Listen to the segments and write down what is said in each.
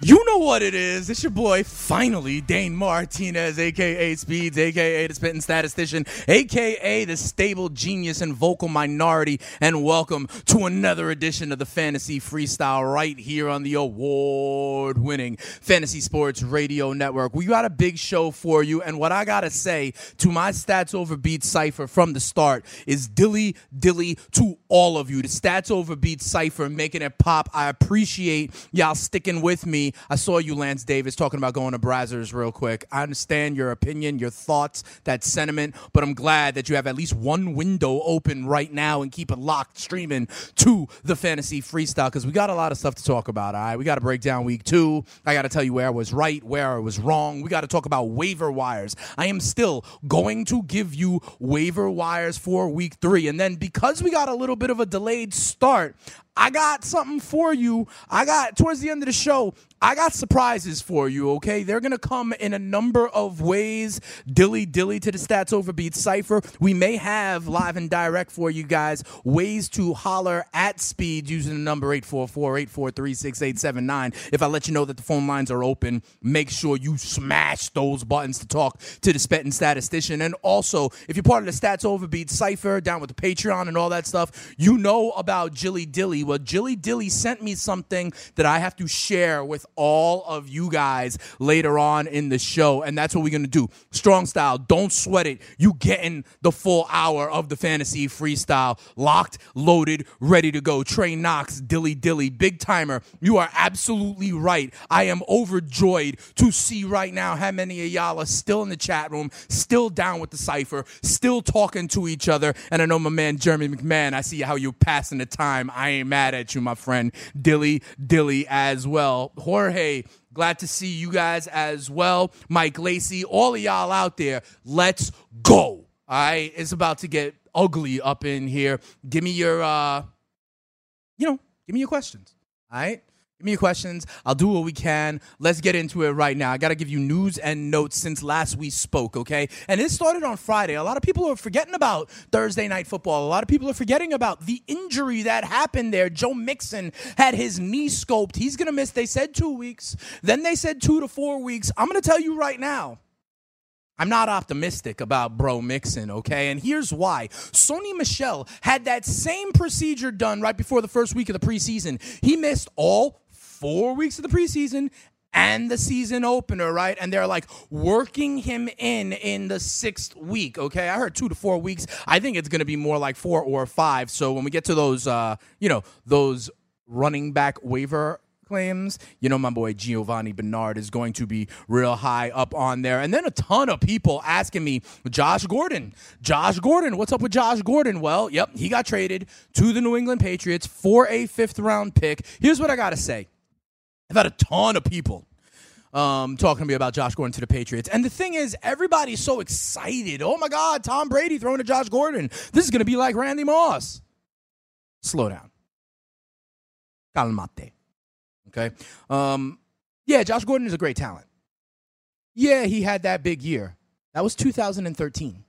You know what it is. It's your boy, finally, Dane Martinez, aka Speeds, aka the Spitting Statistician, aka the stable genius and vocal minority. And welcome to another edition of the Fantasy Freestyle right here on the award winning Fantasy Sports Radio Network. We got a big show for you. And what I got to say to my Stats Over Beats cipher from the start is dilly dilly to all of you. The Stats Over Beats cipher making it pop. I appreciate y'all sticking with me I saw you, Lance Davis, talking about going to Brazzers real quick. I understand your opinion, your thoughts, that sentiment, but I'm glad that you have at least one window open right now and keep it locked streaming to the fantasy freestyle because we got a lot of stuff to talk about. All right, we got to break down week two. I got to tell you where I was right, where I was wrong. We got to talk about waiver wires. I am still going to give you waiver wires for week three, and then because we got a little bit of a delayed start, I got something for you. I got towards the end of the show, I got surprises for you, okay? They're gonna come in a number of ways. Dilly dilly to the stats overbeat cipher. We may have live and direct for you guys ways to holler at speed using the number 844-843-6879. If I let you know that the phone lines are open, make sure you smash those buttons to talk to the spitting statistician. And also, if you're part of the stats overbeat cipher down with the Patreon and all that stuff, you know about Jilly Dilly. Well, Jilly Dilly sent me something that I have to share with all of you guys later on in the show. And that's what we're going to do. Strong style. Don't sweat it. You getting the full hour of the fantasy freestyle. Locked, loaded, ready to go. Trey Knox, Dilly Dilly, big timer. You are absolutely right. I am overjoyed to see right now how many of y'all are still in the chat room, still down with the cipher, still talking to each other. And I know my man Jeremy McMahon, I see how you're passing the time. I ain't mad at you, my friend. Dilly Dilly as well. Jorge, glad to see you guys as well. Mike Lacey, all of y'all out there, let's go. All right, it's about to get ugly up in here. Give me your, uh, you know, give me your questions. All right. Give me your questions. I'll do what we can. Let's get into it right now. I got to give you news and notes since last we spoke, okay? And it started on Friday. A lot of people are forgetting about Thursday night football. A lot of people are forgetting about the injury that happened there. Joe Mixon had his knee scoped. He's going to miss, they said two weeks. Then they said two to four weeks. I'm going to tell you right now. I'm not optimistic about Bro Mixon, okay? And here's why. Sony Michel had that same procedure done right before the first week of the preseason. He missed all four weeks of the preseason and the season opener, right? And they're like working him in in the sixth week. Okay, I heard two to four weeks. I think it's going to be more like four or five. So when we get to those, uh, you know, those running back waiver claims, you know, my boy Giovanni Bernard is going to be real high up on there. And then a ton of people asking me, Josh Gordon, Josh Gordon, what's up with Josh Gordon? Well, yep, he got traded to the New England Patriots for a fifth round pick. Here's what I got to say. I've had a ton of people um, talking to me about Josh Gordon to the Patriots. And the thing is, everybody's so excited. Oh my God, Tom Brady throwing to Josh Gordon. This is going to be like Randy Moss. Slow down. Calmate. Okay. Um, yeah, Josh Gordon is a great talent. Yeah, he had that big year. That was 2013.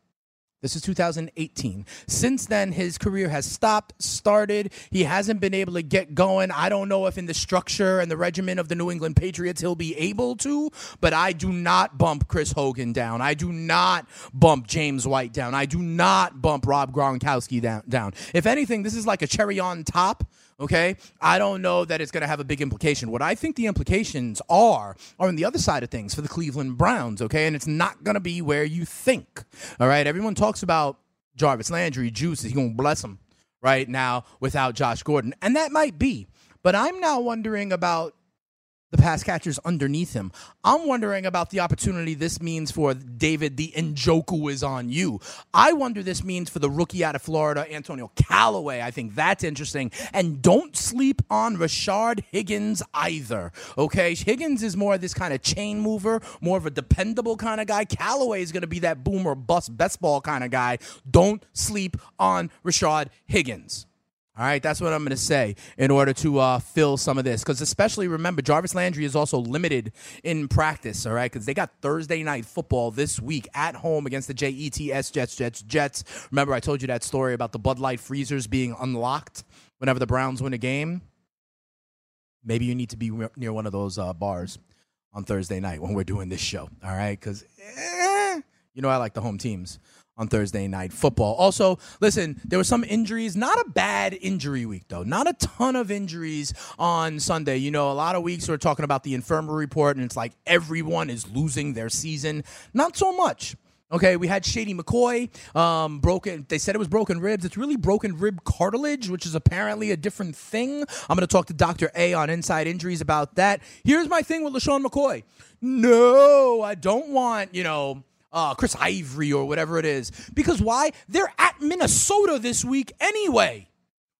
This is 2018. Since then, his career has stopped, started. He hasn't been able to get going. I don't know if in the structure and the regimen of the New England Patriots he'll be able to, but I do not bump Chris Hogan down. I do not bump James White down. I do not bump Rob Gronkowski down. down. If anything, this is like a cherry on top okay? I don't know that it's going to have a big implication. What I think the implications are are on the other side of things for the Cleveland Browns, okay? And it's not going to be where you think, all right? Everyone talks about Jarvis Landry, Juice, he's going to bless him right now without Josh Gordon. And that might be. But I'm now wondering about the pass catchers underneath him. I'm wondering about the opportunity this means for David. The Njoku is on you. I wonder this means for the rookie out of Florida, Antonio Callaway. I think that's interesting. And don't sleep on Rashard Higgins either. Okay, Higgins is more of this kind of chain mover, more of a dependable kind of guy. Callaway is going to be that boomer bust best ball kind of guy. Don't sleep on Rashard Higgins. All right, that's what I'm going to say in order to uh, fill some of this. Because, especially remember, Jarvis Landry is also limited in practice, all right? Because they got Thursday night football this week at home against the JETS Jets, Jets, Jets. Remember, I told you that story about the Bud Light freezers being unlocked whenever the Browns win a game? Maybe you need to be near one of those uh, bars on Thursday night when we're doing this show, all right? Because, eh, you know, I like the home teams on Thursday night football. Also, listen, there were some injuries, not a bad injury week though. Not a ton of injuries on Sunday. You know, a lot of weeks we're talking about the infirmary report and it's like everyone is losing their season. Not so much. Okay, we had Shady McCoy, um, broken. They said it was broken ribs. It's really broken rib cartilage, which is apparently a different thing. I'm going to talk to Dr. A on Inside Injuries about that. Here's my thing with LeSean McCoy. No, I don't want, you know, uh, Chris Ivory or whatever it is. Because why? They're at Minnesota this week anyway.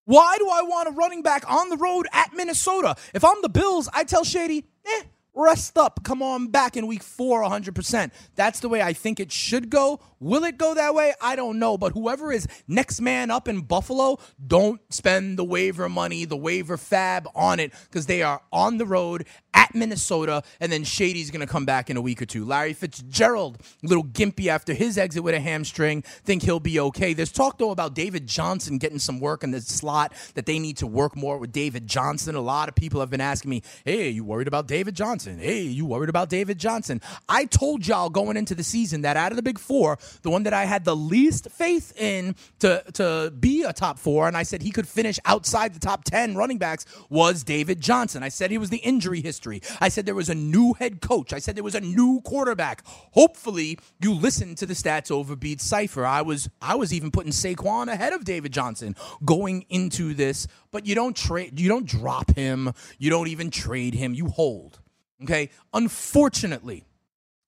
Why do I want a running back on the road at Minnesota? If I'm the Bills, I tell Shady, eh, rest up. Come on back in week four 100%. That's the way I think it should go. Will it go that way? I don't know. But whoever is next man up in Buffalo, don't spend the waiver money, the waiver fab on it because they are on the road at Minnesota, and then Shady's going to come back in a week or two. Larry Fitzgerald, a little gimpy after his exit with a hamstring, think he'll be okay. There's talk, though, about David Johnson getting some work in the slot, that they need to work more with David Johnson. A lot of people have been asking me, hey, you worried about David Johnson? Hey, you worried about David Johnson? I told y'all going into the season that out of the big four, the one that I had the least faith in to, to be a top four, and I said he could finish outside the top 10 running backs, was David Johnson. I said he was the injury history. I said there was a new head coach. I said there was a new quarterback. Hopefully, you listen to the stats over Beat Cipher. I was I was even putting Saquon ahead of David Johnson going into this, but you don't trade you don't drop him. You don't even trade him. You hold. Okay? Unfortunately,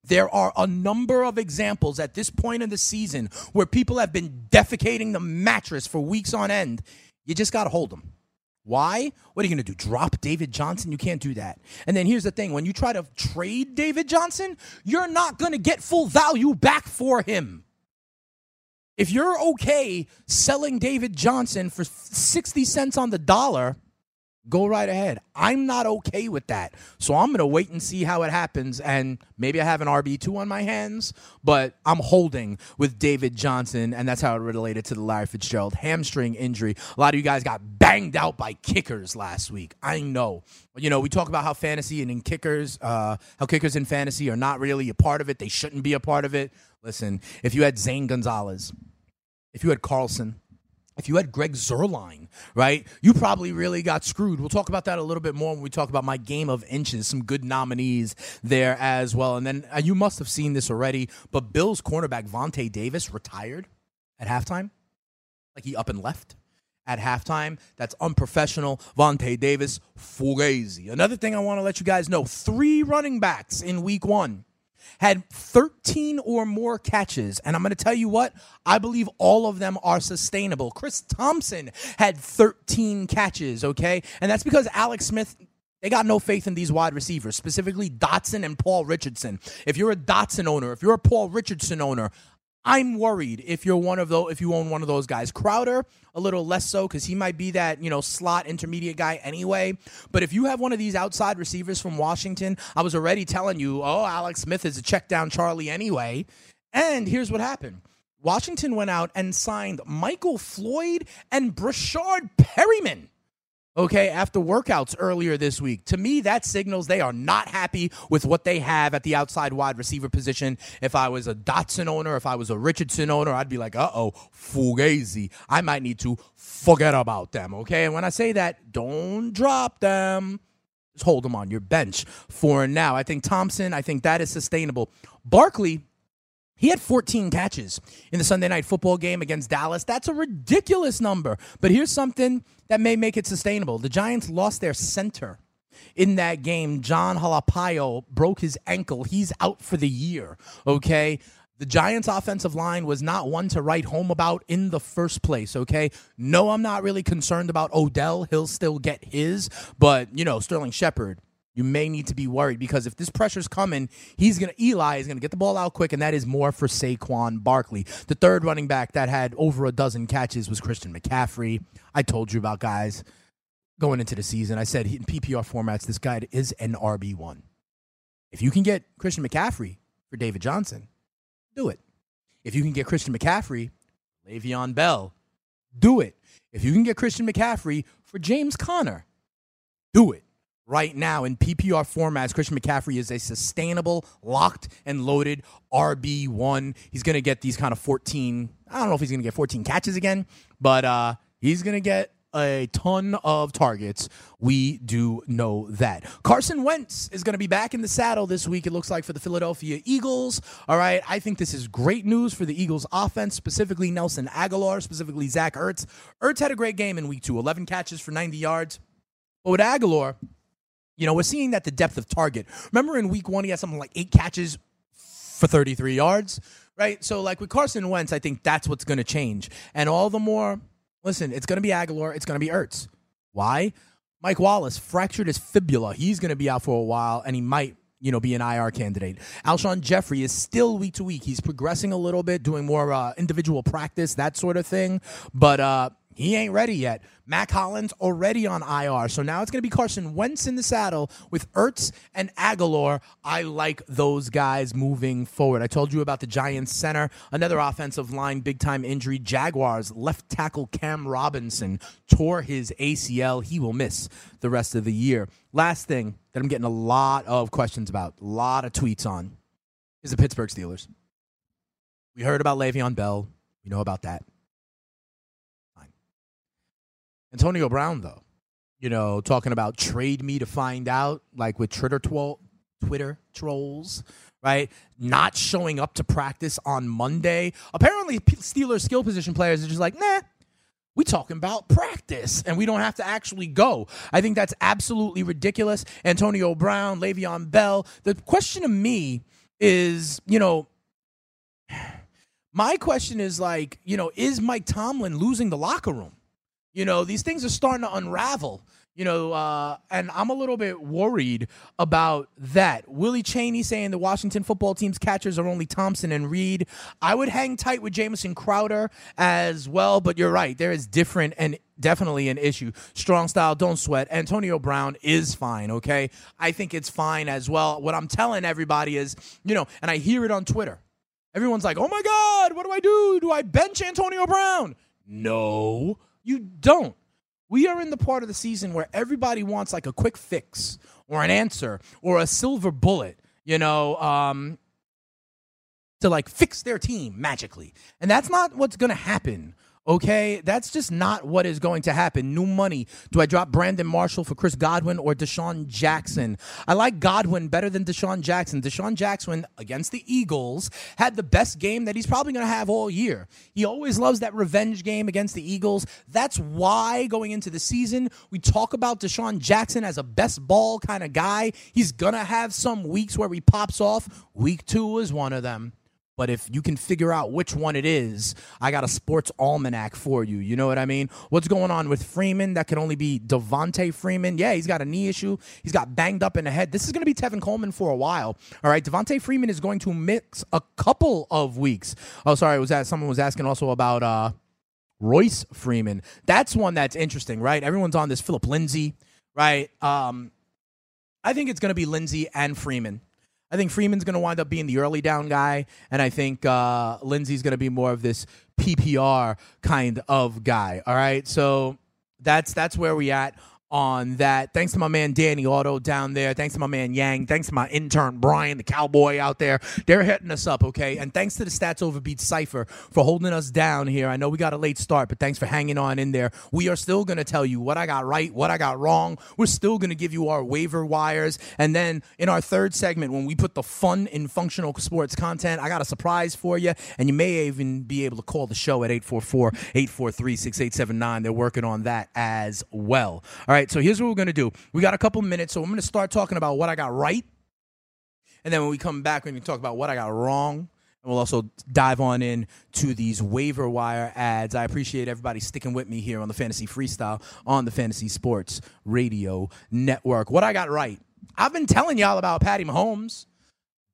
there are a number of examples at this point in the season where people have been defecating the mattress for weeks on end. You just got to hold them. Why? What are you going to do? Drop David Johnson? You can't do that. And then here's the thing when you try to trade David Johnson, you're not going to get full value back for him. If you're okay selling David Johnson for 60 cents on the dollar, go right ahead. I'm not okay with that. So I'm going to wait and see how it happens. And maybe I have an RB2 on my hands, but I'm holding with David Johnson. And that's how it related to the Larry Fitzgerald hamstring injury. A lot of you guys got banged out by kickers last week. I know. You know, we talk about how fantasy and in kickers, uh, how kickers in fantasy are not really a part of it. They shouldn't be a part of it. Listen, if you had Zane Gonzalez, if you had Carlson, if you had Greg Zuerlein, right, you probably really got screwed. We'll talk about that a little bit more when we talk about my game of inches. Some good nominees there as well. And then uh, you must have seen this already, but Bills cornerback Vontae Davis retired at halftime. Like he up and left at halftime. That's unprofessional. Vontae Davis, fugazi. Another thing I want to let you guys know three running backs in week one had 13 or more catches. And I'm going to tell you what, I believe all of them are sustainable. Chris Thompson had 13 catches, okay? And that's because Alex Smith they got no faith in these wide receivers, specifically Doctson and Paul Richardson. If you're a Doctson owner, if you're a Paul Richardson owner, I'm worried if you're one of those if you own one of those guys. Crowder, a little less so because he might be that you know slot intermediate guy anyway. But if you have one of these outside receivers from Washington, I was already telling you, oh, Alex Smith is a check down Charlie anyway. And here's what happened. Washington went out and signed Michael Floyd and Breshad Perriman okay, after workouts earlier this week. To me, that signals they are not happy with what they have at the outside wide receiver position. If I was a Doctson owner, if I was a Richardson owner, I'd be like, uh oh, Fugazi. I might need to forget about them, okay? And when I say that, don't drop them. Just hold them on your bench for now. I think Thompson, I think that is sustainable. Barkley, he had 14 catches in the Sunday night football game against Dallas. That's a ridiculous number. But here's something that may make it sustainable. The Giants lost their center in that game. Jon Halapio broke his ankle. He's out for the year. Okay. The Giants' offensive line was not one to write home about in the first place, okay? No, I'm not really concerned about Odell. He'll still get his, but, you know, Sterling Shepard, you may need to be worried because if this pressure's coming, he's gonna Eli is gonna get the ball out quick, and that is more for Saquon Barkley. The third running back that had over a dozen catches was Christian McCaffrey. I told you about guys going into the season. I said in PPR formats, this guy is an RB one. If you can get Christian McCaffrey for David Johnson, do it. If you can get Christian McCaffrey, Le'Veon Bell, do it. If you can get Christian McCaffrey for James Conner, do it. Right now in PPR formats, Christian McCaffrey is a sustainable, locked and loaded RB1. He's going to get these kind of 14, I don't know if he's going to get 14 catches again, but uh, he's going to get a ton of targets. We do know that. Carson Wentz is going to be back in the saddle this week, it looks like, for the Philadelphia Eagles. All right. I think this is great news for the Eagles offense, specifically Nelson Agholor, specifically Zach Ertz. Ertz had a great game in week two 11 catches for 90 yards. But with Agholor, you know, we're seeing that the depth of target. Remember in week one, he had something like eight catches for 33 yards, right? So, like with Carson Wentz, I think that's what's going to change. And all the more, listen, it's going to be Agholor, it's going to be Ertz. Why? Mike Wallace fractured his fibula. He's going to be out for a while, and he might you know, be an IR candidate. Alshon Jeffery is still week to week. He's progressing a little bit, doing more uh, individual practice, that sort of thing. But uh, he ain't ready yet. Mack Hollins already on IR. So now it's going to be Carson Wentz in the saddle with Ertz and Agholor. I like those guys moving forward. I told you about the Giants center, another offensive line big time injury. Jaguars left tackle Cam Robinson tore his ACL. He will miss the rest of the year. Last thing that I'm getting a lot of questions about, a lot of tweets on, is the Pittsburgh Steelers. We heard about Le'Veon Bell. We know about that. Antonio Brown, though, you know, talking about trade me to find out, like with Twitter, tw- Twitter trolls, right? Not showing up to practice on Monday. Apparently, Steelers skill position players are just like, nah, we talking about practice and we don't have to actually go. I think that's absolutely ridiculous. Antonio Brown, Le'Veon Bell. The question to me is, you know, my question is like, you know, is Mike Tomlin losing the locker room? You know, these things are starting to unravel. You know, uh, and I'm a little bit worried about that. Willie Cheney saying the Washington football team's catchers are only Thompson and Reed. I would hang tight with Jamison Crowder as well, but you're right. There is different and definitely an issue. Strong style, don't sweat. Antonio Brown is fine, okay? I think it's fine as well. What I'm telling everybody is, you know, and I hear it on Twitter. Everyone's like, oh my God, what do I do? Do I bench Antonio Brown? No. You don't. We are in the part of the season where everybody wants like a quick fix or an answer or a silver bullet, you know, um, to like fix their team magically. And that's not what's going to happen Okay, that's just not what is going to happen. New money. Do I drop Brandon Marshall for Chris Godwin or DeSean Jackson? I like Godwin better than DeSean Jackson. DeSean Jackson against the Eagles had the best game that he's probably going to have all year. He always loves that revenge game against the Eagles. That's why going into the season, we talk about DeSean Jackson as a best ball kind of guy. He's going to have some weeks where he pops off. Week two is one of them. But if you can figure out which one it is, I got a sports almanac for you. You know what I mean? What's going on with Freeman? That can only be Devonta Freeman. Yeah, he's got a knee issue. He's got banged up in the head. This is going to be Tevin Coleman for a while. All right, Devonta Freeman is going to mix a couple of weeks. Oh, sorry, was that someone was asking also about uh, Royce Freeman? That's one that's interesting, right? Everyone's on this Philip Lindsay, right? Um, I think it's going to be Lindsay and Freeman. I think Freeman's going to wind up being the early down guy, and I think uh, Lindsay's going to be more of this PPR kind of guy. All right, so that's that's where we at on that. Thanks to my man Danny Otto down there. Thanks to my man Yang. Thanks to my intern Brian, the cowboy out there. They're hitting us up, okay? And thanks to the Stats Overbeat Cipher for holding us down here. I know we got a late start, but thanks for hanging on in there. We are still going to tell you what I got right, what I got wrong. We're still going to give you our waiver wires. And then in our third segment, when we put the fun in functional sports content, I got a surprise for you. And you may even be able to call the show at 844 843 6879. They're working on that as well. All right right, so here's what we're going to do. We got a couple minutes, so I'm going to start talking about what I got right. And then when we come back, we're going to talk about what I got wrong. And we'll also dive on in to these waiver wire ads. I appreciate everybody sticking with me here on the Fantasy Freestyle on the Fantasy Sports Radio Network. What I got right. I've been telling y'all about Patty Mahomes.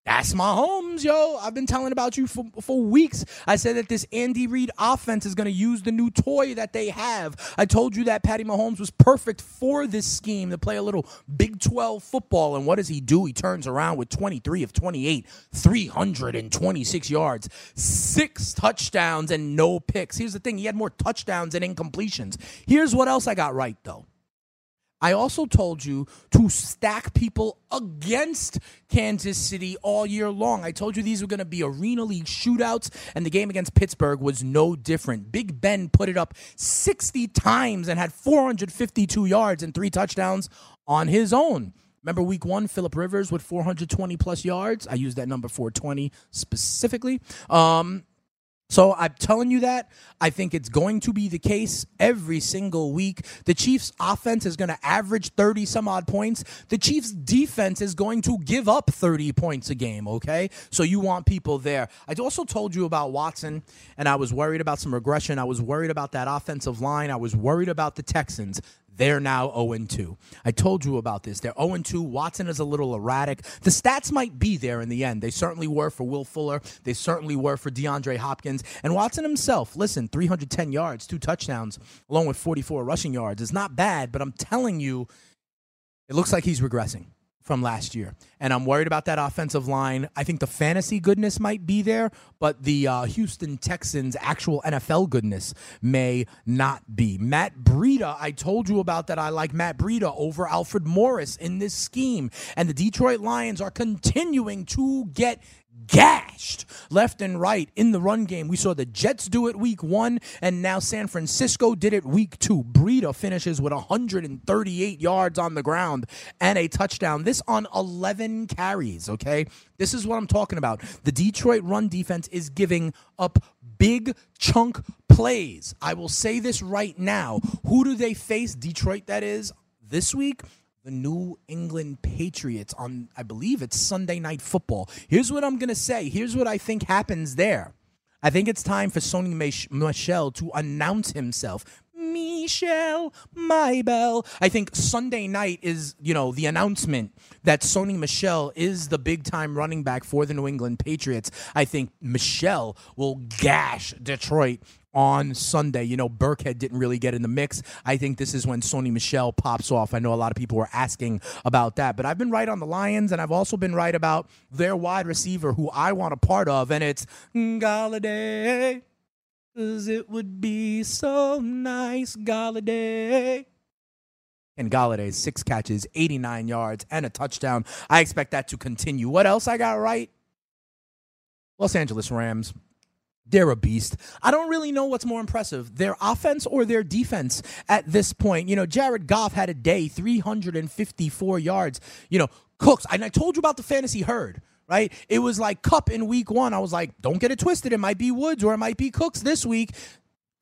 That's Mahomes, yo. I've been telling about you for, for weeks. I said that this Andy Reid offense is going to use the new toy that they have. I told you that Patty Mahomes was perfect for this scheme to play a little Big 12 football. And what does he do? He turns around with 23 of 28, 326 yards, six touchdowns, and no picks. Here's the thing he had more touchdowns than incompletions. Here's what else I got right, though. I also told you to stack people against Kansas City all year long. I told you these were going to be Arena League shootouts, and the game against Pittsburgh was no different. Big Ben put it up 60 times and had 452 yards and three touchdowns on his own. Remember week one, Philip Rivers with 420 plus yards. I used that number 420 specifically. Um, so I'm telling you that. I think it's going to be the case every single week. The Chiefs' offense is going to average 30 some odd points. The Chiefs' defense is going to give up 30 points a game, okay? So you want people there. I also told you about Watson, and I was worried about some regression. I was worried about that offensive line. I was worried about the Texans. They're now 0 2. I told you about this. They're 0 2. Watson is a little erratic. The stats might be there in the end. They certainly were for Will Fuller. They certainly were for DeAndre Hopkins. And Watson himself, listen, 310 yards, two touchdowns, along with 44 rushing yards is not bad, but I'm telling you, it looks like he's regressing from last year. And I'm worried about that offensive line. I think the fantasy goodness might be there, but the uh, Houston Texans' actual NFL goodness may not be. Matt Breida, I told you about that. I like Matt Breida over Alfred Morris in this scheme. And the Detroit Lions are continuing to get gashed left and right in the run game. We saw the Jets do it week one, and now San Francisco did it week two. Breida finishes with 138 yards on the ground and a touchdown. This on 11 carries, okay? This is what I'm talking about. The Detroit run defense is giving up big chunk plays. I will say this right now. Who do they face? Detroit, that is, this week? The New England Patriots on, I believe it's Sunday Night Football. Here's what I'm going to say. Here's what I think happens there. I think it's time for Sony Michel to announce himself. Michel Maybell. I think Sunday night is, you know, the announcement that Sony Michel is the big time running back for the New England Patriots. I think Michel will gash Detroit on Sunday. You know, Burkhead didn't really get in the mix. I think this is when Sony Michel pops off. I know a lot of people were asking about that, but I've been right on the Lions, and I've also been right about their wide receiver who I want a part of, and it's Golladay. Cause it would be so nice, Golladay. And Golladay, six catches, 89 yards, and a touchdown. I expect that to continue. What else I got right? Los Angeles Rams they're a beast. I don't really know what's more impressive, their offense or their defense at this point. You know, Jared Goff had a day, 354 yards. You know, Cooks, and I told you about the fantasy herd, right? It was like Kupp in week one. I was like, don't get it twisted. It might be Woods or it might be Cooks this week.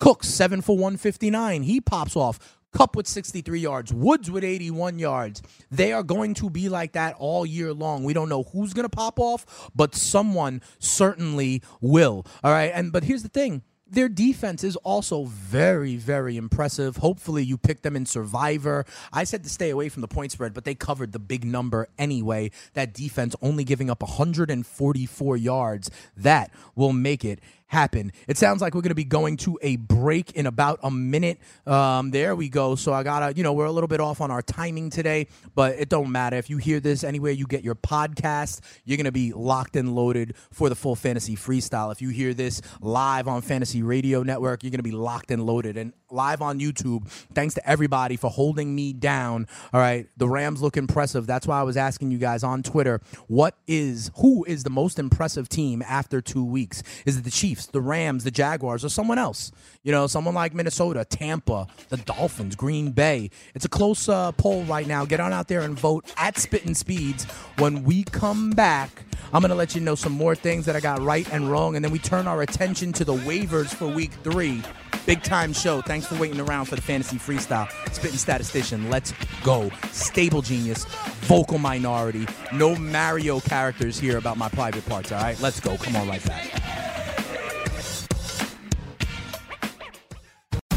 Cooks, seven for 159. He pops off. Kupp with 63 yards, Woods with 81 yards. They are going to be like that all year long. We don't know who's going to pop off, but someone certainly will. All right. And but here's the thing their defense is also very, very impressive. Hopefully, you pick them in Survivor. I said to stay away from the point spread, but they covered the big number anyway. That defense only giving up 144 yards. That will make it happen. It sounds like we're going to be going to a break in about a minute. Um, there we go. So I gotta, you know, we're a little bit off on our timing today, but it don't matter. If you hear this anywhere you get your podcast, you're going to be locked and loaded for the full fantasy freestyle. If you hear this live on Fantasy Radio Network, you're going to be locked and loaded and live on YouTube. Thanks to everybody for holding me down. All right, the Rams look impressive. That's why I was asking you guys on Twitter, what is who is the most impressive team after 2 weeks? Is it the Chiefs? Chiefs, the Rams, the Jaguars, or someone else. You know, someone like Minnesota, Tampa, the Dolphins, Green Bay. It's a close uh, poll right now. Get on out there and vote at Spittin' Speeds. When we come back, I'm going to let you know some more things that I got right and wrong, and then we turn our attention to the waivers for week three. Big time show. Thanks for waiting around for the fantasy freestyle. Spitting statistician. Let's go. Stable genius. Vocal minority. No Mario characters here about my private parts. All right, let's go. Come on, right back.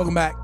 Welcome back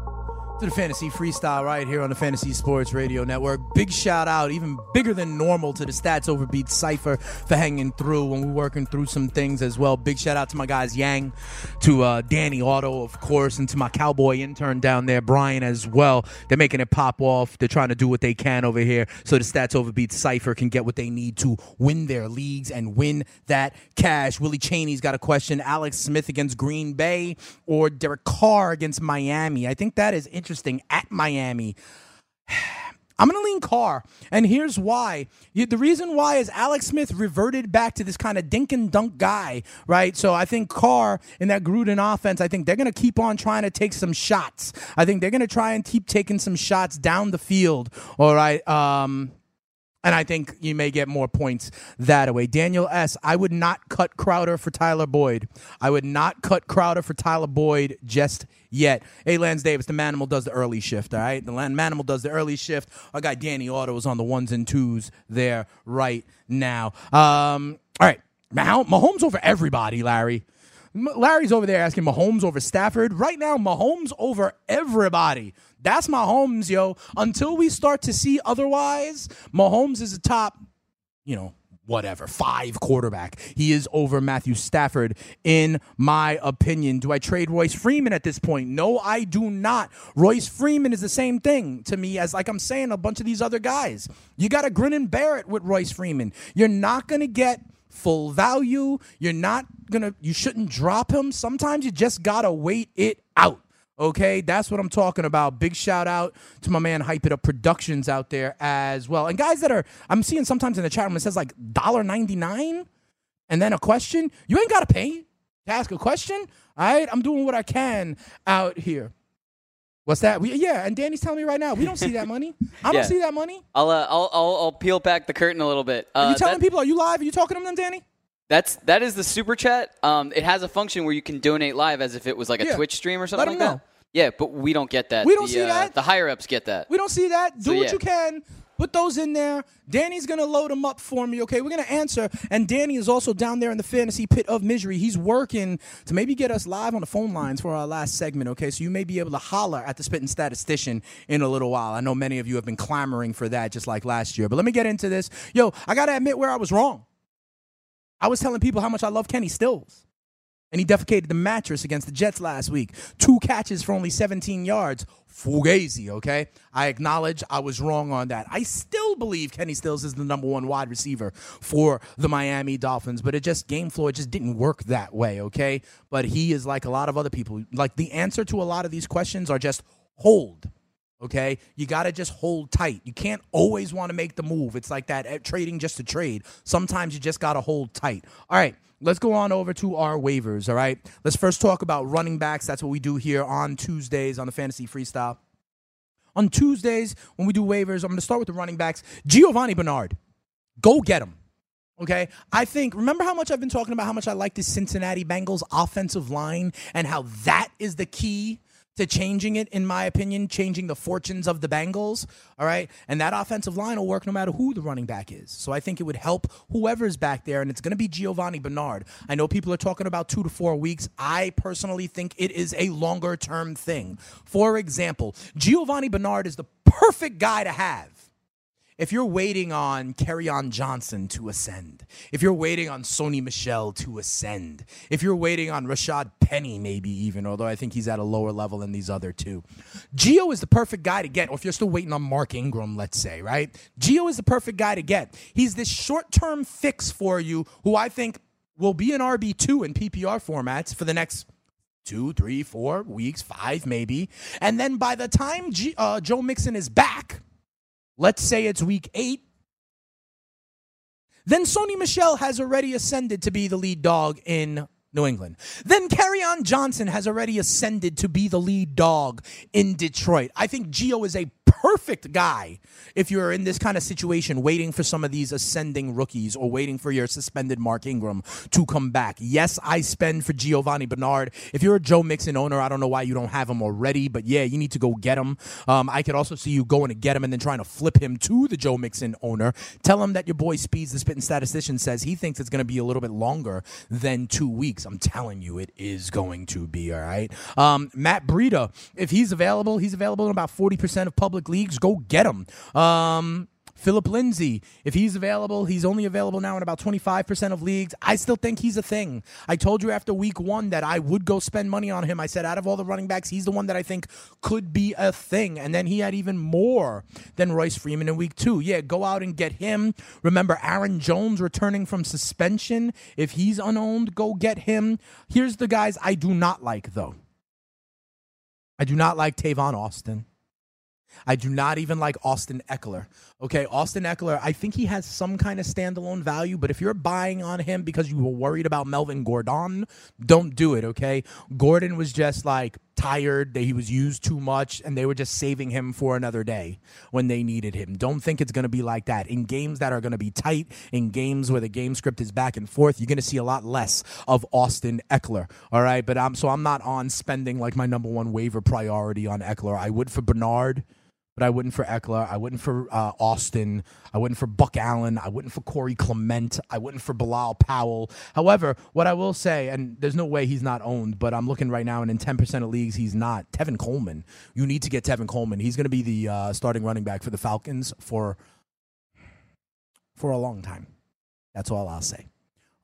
to the Fantasy Freestyle right here on the Fantasy Sports Radio Network. Big shout out, even bigger than normal, to the Stats Overbeat Cypher for hanging through when we're working through some things as well. Big shout out to my guys Yang, to uh, Danny Otto, of course, and to my cowboy intern down there, Brian, as well. They're making it pop off. They're trying to do what they can over here so the Stats Overbeat Cypher can get what they need to win their leagues and win that cash. Willie Cheney's got a question Alex Smith against Green Bay or Derek Carr against Miami? I think that is interesting interesting at Miami. I'm going to lean Carr. And here's why. The reason why is Alex Smith reverted back to this kind of dink and dunk guy, right? So I think Carr in that Gruden offense, I think they're going to keep on trying to take some shots. I think they're going to try and keep taking some shots down the field, all right? Um, and I think you may get more points that way. Daniel S., I would not cut Crowder for Tyler Boyd. I would not cut Crowder for Tyler Boyd just yet. Hey, Lance Davis, the Manimal does the early shift, all right? The Manimal does the early shift. Our guy Danny Otto is on the ones and twos there right now. Um, all right, Mahomes over everybody, Larry. Larry's over there asking Mahomes over Stafford. Right now, Mahomes over everybody. That's Mahomes, yo. Until we start to see otherwise, Mahomes is a top, you know, whatever, five quarterback. He is over Matthew Stafford, in my opinion. Do I trade Royce Freeman at this point? No, I do not. Royce Freeman is the same thing to me as, like I'm saying, a bunch of these other guys. You got to grin and bear it with Royce Freeman. You're not going to get full value. You're not going to, you shouldn't drop him. Sometimes you just got to wait it out. Okay, that's what I'm talking about. Big shout out to my man Hype It Up Productions out there as well. And guys that are, I'm seeing sometimes in the chat room it says like $1.99 and then a question. You ain't got to pay to ask a question. All right, I'm doing what I can out here. What's that? We, yeah, and Danny's telling me right now we don't see that money. I don't see that money. I'll, uh, I'll, I'll I'll peel back the curtain a little bit. Uh, are you telling that, people? Are you live? Are you talking to them, Danny? That's that is the super chat. Um, it has a function where you can donate live as if it was like a yeah. Twitch stream or something like know. that. Yeah, but we don't get that. We don't the, see uh, that. The higher ups get that. We don't see that. Do so, what yeah. you can. Put those in there. Danny's going to load them up for me, okay? We're going to answer. And Danny is also down there in the fantasy pit of misery. He's working to maybe get us live on the phone lines for our last segment, okay? So you may be able to holler at the spitting statistician in a little while. I know many of you have been clamoring for that just like last year. But let me get into this. Yo, I got to admit where I was wrong. I was telling people how much I love Kenny Stills. And he defecated the mattress against the Jets last week. Two catches for only 17 yards. Fugazi, okay? I acknowledge I was wrong on that. I still believe Kenny Stills is the number one wide receiver for the Miami Dolphins, but it just, game floor, it just didn't work that way, okay? But he is like a lot of other people. Like the answer to a lot of these questions are just hold. Okay, you got to just hold tight. You can't always want to make the move. It's like that eh, trading just to trade. Sometimes you just got to hold tight. All right, let's go on over to our waivers. All right, let's first talk about running backs. That's what we do here on Tuesdays on the Fantasy Freestyle. On Tuesdays, when we do waivers, I'm going to start with the running backs. Giovanni Bernard, go get him. Okay. I think, remember how much I've been talking about how much I like the Cincinnati Bengals offensive line and how that is the key to changing it, in my opinion, changing the fortunes of the Bengals. All right. And that offensive line will work no matter who the running back is. So I think it would help whoever's back there. And it's going to be Giovanni Bernard. I know people are talking about two to four weeks. I personally think it is a longer term thing. For example, Giovanni Bernard is the perfect guy to have if you're waiting on Kerryon Johnson to ascend, if you're waiting on Sony Michel to ascend, if you're waiting on Rashaad Penny, maybe even, although I think he's at a lower level than these other two, Geo is the perfect guy to get. Or if you're still waiting on Mark Ingram, let's say, right? Geo is the perfect guy to get. He's this short term fix for you who I think will be an RB2 in PPR formats for the next two, three, four weeks, five maybe. And then by the time G- uh, Joe Mixon is back, let's say it's week eight, then Sony Michel has already ascended to be the lead dog in New England. Then Kerryon Johnson has already ascended to be the lead dog in Detroit. I think Gio is a perfect guy if you're in this kind of situation waiting for some of these ascending rookies or waiting for your suspended Mark Ingram to come back. Yes, I spend for Giovanni Bernard. If you're a Joe Mixon owner, I don't know why you don't have him already, but yeah, you need to go get him. Um, I could also see you going to get him and then trying to flip him to the Joe Mixon owner. Tell him that your boy Speeds, the spitting statistician, says he thinks it's going to be a little bit longer than two weeks. I'm telling you, it is going to be, all right? Um, Matt Breida, if he's available, he's available in about 40% of public leagues. Go get him. Um, Phillip Lindsay, if he's available, he's only available now in about 25% of leagues. I still think he's a thing. I told you after week one that I would go spend money on him. I said, out of all the running backs, he's the one that I think could be a thing. And then he had even more than Royce Freeman in week two. Yeah, go out and get him. Remember, Aaron Jones returning from suspension. If he's unowned, go get him. Here's the guys I do not like, though. I do not like Tavon Austin. I do not even like Austin Ekeler. Okay, Austin Ekeler, I think he has some kind of standalone value, but if you're buying on him because you were worried about Melvin Gordon, don't do it, okay? Gordon was just like tired, that he was used too much, and they were just saving him for another day when they needed him. Don't think it's going to be like that. In games that are going to be tight, in games where the game script is back and forth, you're going to see a lot less of Austin Ekeler, All right, but I'm so I'm not on spending like my number one waiver priority on Ekeler. I would for Bernard but I wouldn't for Ekeler. I wouldn't for uh, Austin. I wouldn't for Buck Allen. I wouldn't for Corey Clement. I wouldn't for Bilal Powell. However, what I will say, and there's no way he's not owned, but I'm looking right now, and in 10% of leagues, he's not. Tevin Coleman. You need to get Tevin Coleman. He's going to be the uh, starting running back for the Falcons for for a long time. That's all I'll say.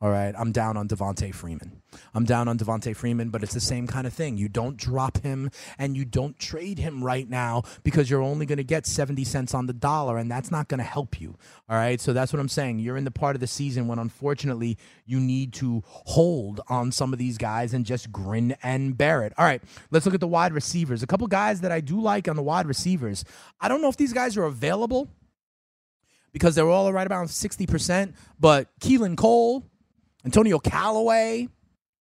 All right, I'm down on Devonta Freeman. I'm down on Devonta Freeman, but it's the same kind of thing. You don't drop him and you don't trade him right now because you're only going to get 70 cents on the dollar, and that's not going to help you. All right, so that's what I'm saying. You're in the part of the season when unfortunately you need to hold on some of these guys and just grin and bear it. All right, let's look at the wide receivers. A couple guys that I do like on the wide receivers. I don't know if these guys are available because they're all right about 60%, but Keelan Cole, Antonio Callaway,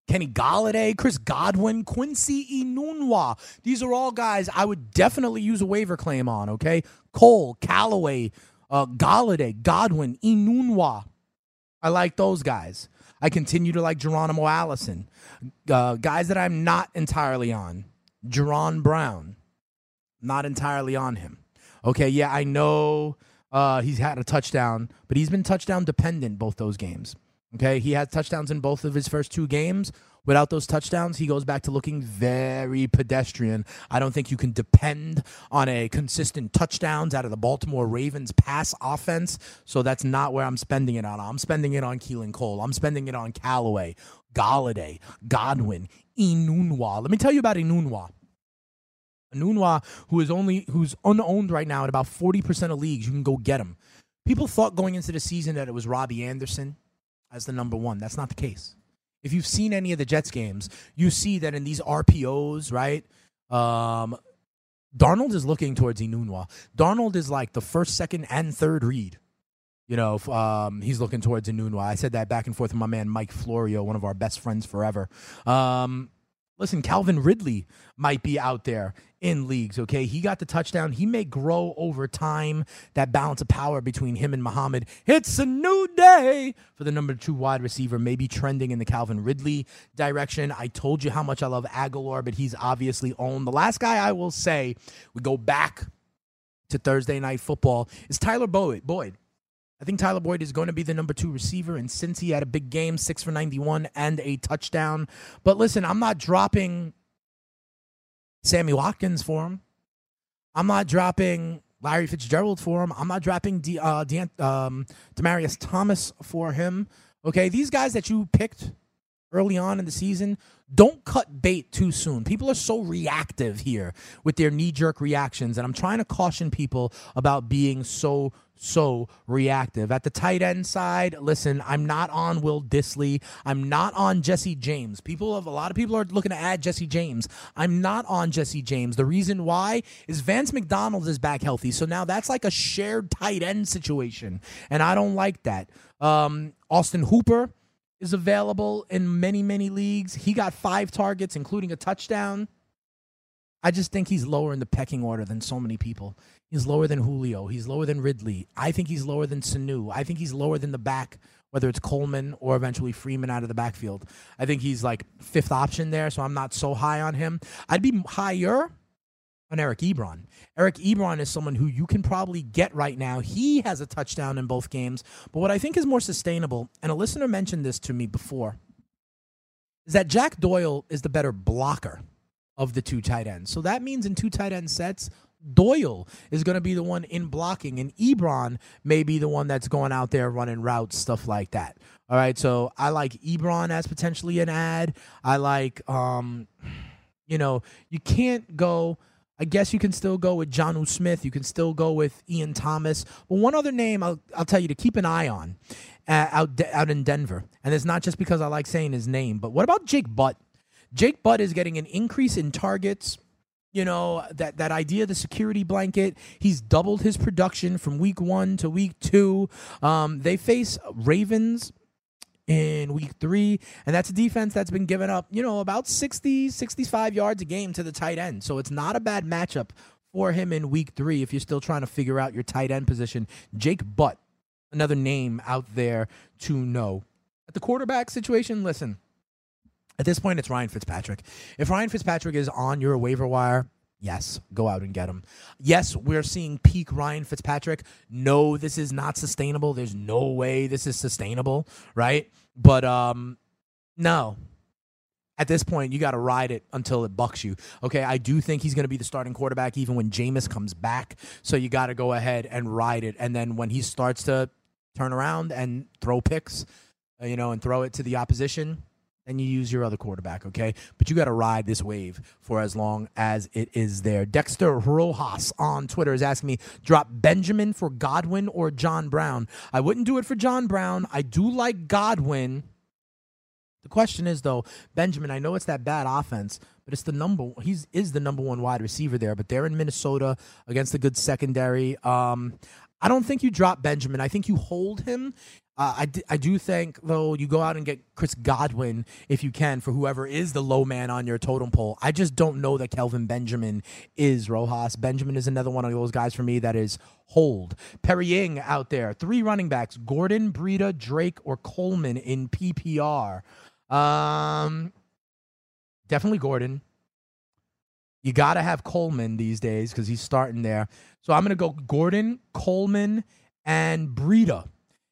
Kenny Golladay, Chris Godwin, Quincy Enunwa. These are all guys I would definitely use a waiver claim on, okay? Cole, Callaway, uh, Golladay, Godwin, Enunwa. I like those guys. I continue to like Geronimo Allison. Uh, guys that I'm not entirely on. Jaron Brown. Not entirely on him. Okay, yeah, I know uh, he's had a touchdown, but he's been touchdown dependent both those games. Okay, he had touchdowns in both of his first two games. Without those touchdowns, he goes back to looking very pedestrian. I don't think you can depend on a consistent touchdowns out of the Baltimore Ravens pass offense. So that's not where I'm spending it on. I'm spending it on Keelan Cole. I'm spending it on Callaway, Golladay, Godwin, Enunwa. Let me tell you about Enunwa. Enunwa, who is only who's unowned right now at about 40% of leagues, you can go get him. People thought going into the season that it was Robbie Anderson as the number one. That's not the case. If you've seen any of the Jets games, you see that in these RPOs, right? Um, Darnold is looking towards Enunwa. Darnold is like the first, second, and third read. You know, um, he's looking towards Enunwa. I said that back and forth with my man Mike Florio, one of our best friends forever. Um, listen, Calvin Ridley might be out there in leagues, okay? He got the touchdown. He may grow over time that balance of power between him and Muhammad. It's a new day for the number two wide receiver, maybe trending in the Calvin Ridley direction. I told you how much I love Agholor, but he's obviously owned. The last guy I will say, we go back to Thursday night football, is Tyler Boyd. Boyd. I think Tyler Boyd is going to be the number two receiver, and since he had a big game, six for 91 and a touchdown. But listen, I'm not dropping Sammy Watkins for him. I'm not dropping Larry Fitzgerald for him. I'm not dropping De, uh, De, um, Demaryius Thomas for him. Okay, these guys that you picked early on in the season, don't cut bait too soon. People are so reactive here with their knee jerk reactions, and I'm trying to caution people about being so so reactive. At the tight end side, listen, I'm not on Will Dissly. I'm not on Jesse James. People have a lot of people are looking to add Jesse James. I'm not on Jesse James. The reason why is Vance McDonald is back healthy. So now that's like a shared tight end situation. And I don't like that. Um, Austin Hooper is available in many, many leagues. He got five targets, including a touchdown. I just think he's lower in the pecking order than so many people. He's lower than Julio. He's lower than Ridley. I think he's lower than Sanu. I think he's lower than the back, whether it's Coleman or eventually Freeman out of the backfield. I think he's like fifth option there, so I'm not so high on him. I'd be higher on Eric Ebron. Eric Ebron is someone who you can probably get right now. He has a touchdown in both games. But what I think is more sustainable, and a listener mentioned this to me before, is that Jack Doyle is the better blocker of the two tight ends. So that means in two tight end sets, Doyle is going to be the one in blocking, and Ebron may be the one that's going out there running routes, stuff like that. All right, so I like Ebron as potentially an ad. I like, um, you know, you can't go. I guess you can still go with Jonnu Smith. You can still go with Ian Thomas. But one other name I'll, I'll tell you to keep an eye on uh, out out in Denver, and it's not just because I like saying his name, but what about Jake Butt? Jake Butt is getting an increase in targets you know that that idea of the security blanket he's doubled his production from week one to week two um, they face ravens in week three and that's a defense that's been giving up you know about 60 65 yards a game to the tight end so it's not a bad matchup for him in week three if you're still trying to figure out your tight end position jake butt another name out there to know at the quarterback situation listen at this point, it's Ryan Fitzpatrick. If Ryan Fitzpatrick is on your waiver wire, yes, go out and get him. Yes, we're seeing peak Ryan Fitzpatrick. No, this is not sustainable. There's no way this is sustainable, right? But um, no. At this point, you got to ride it until it bucks you. Okay, I do think he's going to be the starting quarterback even when Jameis comes back. So you got to go ahead and ride it. And then when he starts to turn around and throw picks, uh, you know, and throw it to the opposition, and you use your other quarterback, okay? But you got to ride this wave for as long as it is there. Dexter Rojas on Twitter is asking me, drop Benjamin for Godwin or John Brown. I wouldn't do it for John Brown. I do like Godwin. The question is though, Benjamin, I know it's that bad offense, but it's the number he's is the number one wide receiver there, but they're in Minnesota against a good secondary. Um, I don't think you drop Benjamin. I think you hold him. Uh, I, d- I do think, though, you go out and get Chris Godwin if you can for whoever is the low man on your totem pole. I just don't know that Kelvin Benjamin is Rojas. Benjamin is another one of those guys for me that is hold. Perry Ing out there, three running backs Gordon, Breida, Drake, or Coleman in PPR. Um, definitely Gordon. You got to have Coleman these days because he's starting there. So I'm going to go Gordon, Coleman, and Breida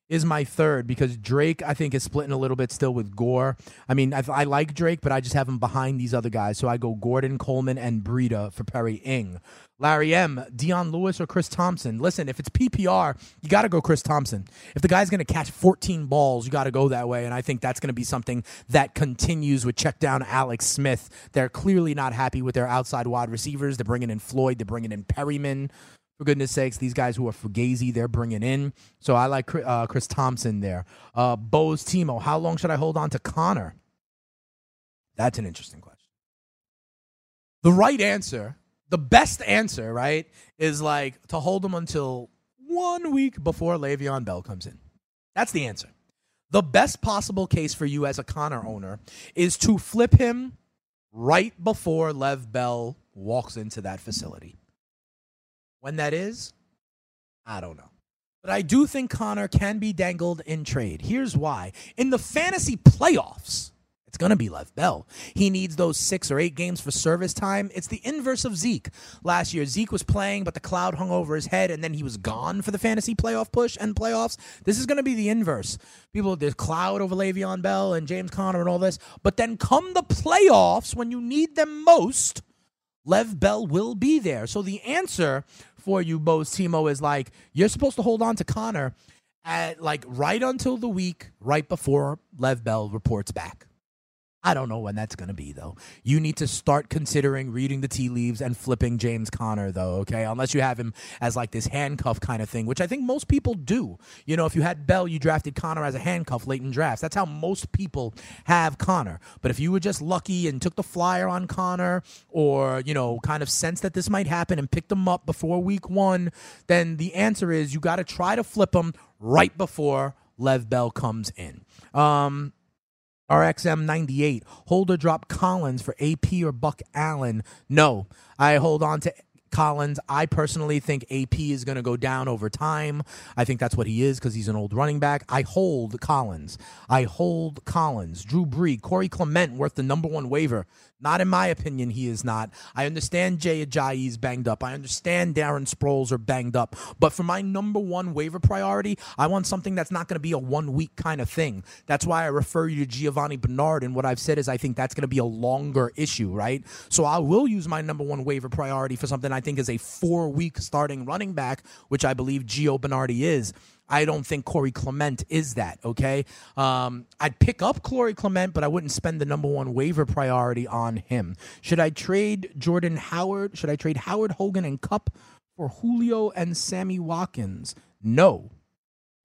is my third because Drake, I think, is splitting a little bit still with Gore. I mean, I, I, like Drake, but I just have him behind these other guys. So I go Gordon, Coleman, and Breida for Perry Ing. Larry M, Dion Lewis, or Chris Thompson. Listen, if it's PPR, you got to go Chris Thompson. If the guy's going to catch 14 balls, you got to go that way. And I think that's going to be something that continues with check down Alex Smith. They're clearly not happy with their outside wide receivers. They're bringing in Floyd, they're bringing in Perriman for goodness sakes, these guys who are Fugazi, they're bringing in. So I like uh, Chris Thompson there. Uh, Bose Timo, how long should I hold on to Conner? That's an interesting question. The right answer, the best answer, right, is like to hold him until one week before Le'Veon Bell comes in. That's the answer. The best possible case for you as a Conner owner is to flip him right before Lev Bell walks into that facility. When that is, I don't know. But I do think Conner can be dangled in trade. Here's why. In the fantasy playoffs, it's going to be Lev Bell. He needs those six or eight games for service time. It's the inverse of Zeke. Last year, Zeke was playing, but the cloud hung over his head, and then he was gone for the fantasy playoff push and playoffs. This is going to be the inverse. People, there's cloud over Le'Veon Bell and James Conner and all this. But then come the playoffs, when you need them most, Lev Bell will be there. So the answer for you, Bo's Timo, is like you're supposed to hold on to Conner at like right until the week right before Lev Bell reports back. I don't know when that's going to be, though. You need to start considering reading the tea leaves and flipping James Conner, though, okay? Unless you have him as like this handcuff kind of thing, which I think most people do. You know, if you had Bell, you drafted Conner as a handcuff late in drafts. That's how most people have Conner. But if you were just lucky and took the flyer on Conner or, you know, kind of sensed that this might happen and picked him up before week one, then the answer is you got to try to flip him right before Lev Bell comes in. Um, RXM 98. Hold or drop Collins for AP or Buck Allen. No, I hold on to Collins. I personally think AP is going to go down over time. I think that's what he is because he's an old running back. I hold Collins. I hold Collins. Drew Brees, Corey Clement worth the number one waiver. Not in my opinion, he is not. I understand Jay Ajayi's banged up. I understand Darren Sproles are banged up. But for my number one waiver priority, I want something that's not going to be a one week kind of thing. That's why I refer you to Giovanni Bernard. And what I've said is I think that's going to be a longer issue, right? So I will use my number one waiver priority for something think is a four week starting running back, which I believe Gio Bernardi is. I don't think Corey Clement is that. Okay, um, I'd pick up Corey Clement, but I wouldn't spend the number one waiver priority on him. Should I trade Jordan Howard? Should I trade Howard Hogan and Kupp for Julio and Sammy Watkins? No.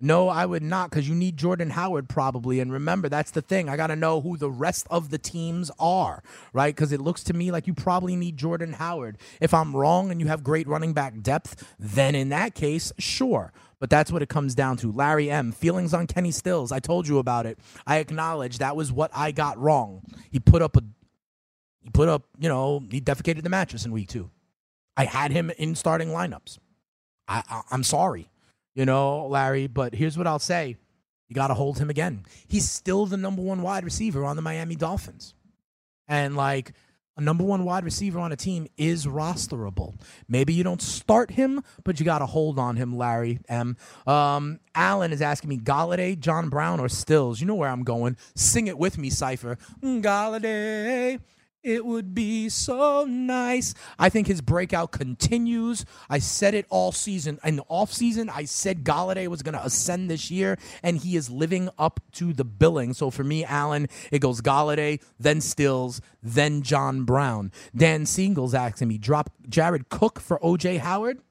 No, I would not because you need Jordan Howard probably. And remember, that's the thing. I got to know who the rest of the teams are, right? Because it looks to me like you probably need Jordan Howard. If I'm wrong and you have great running back depth, then in that case, sure. But that's what it comes down to. Larry M. Feelings on Kenny Stills. I told you about it. I acknowledge that was what I got wrong. He put up a he put up, you know, he defecated the mattress in week two. I had him in starting lineups. I, I I'm sorry, you know, Larry, but here's what I'll say. You got to hold him again. He's still the number one wide receiver on the Miami Dolphins. And like a number one wide receiver on a team is rosterable. Maybe you don't start him, but you got to hold on him, Larry M. Um, Allen is asking me Golladay, John Brown, or Stills. You know where I'm going. Sing it with me, Cypher. Golladay. It would be so nice. I think his breakout continues. I said it all season. In the offseason, I said Golladay was going to ascend this year, and he is living up to the billing. So for me, Allen, it goes Golladay, then Stills, then John Brown. Dan Siegel's asking me, drop Jared Cook for OJ Howard?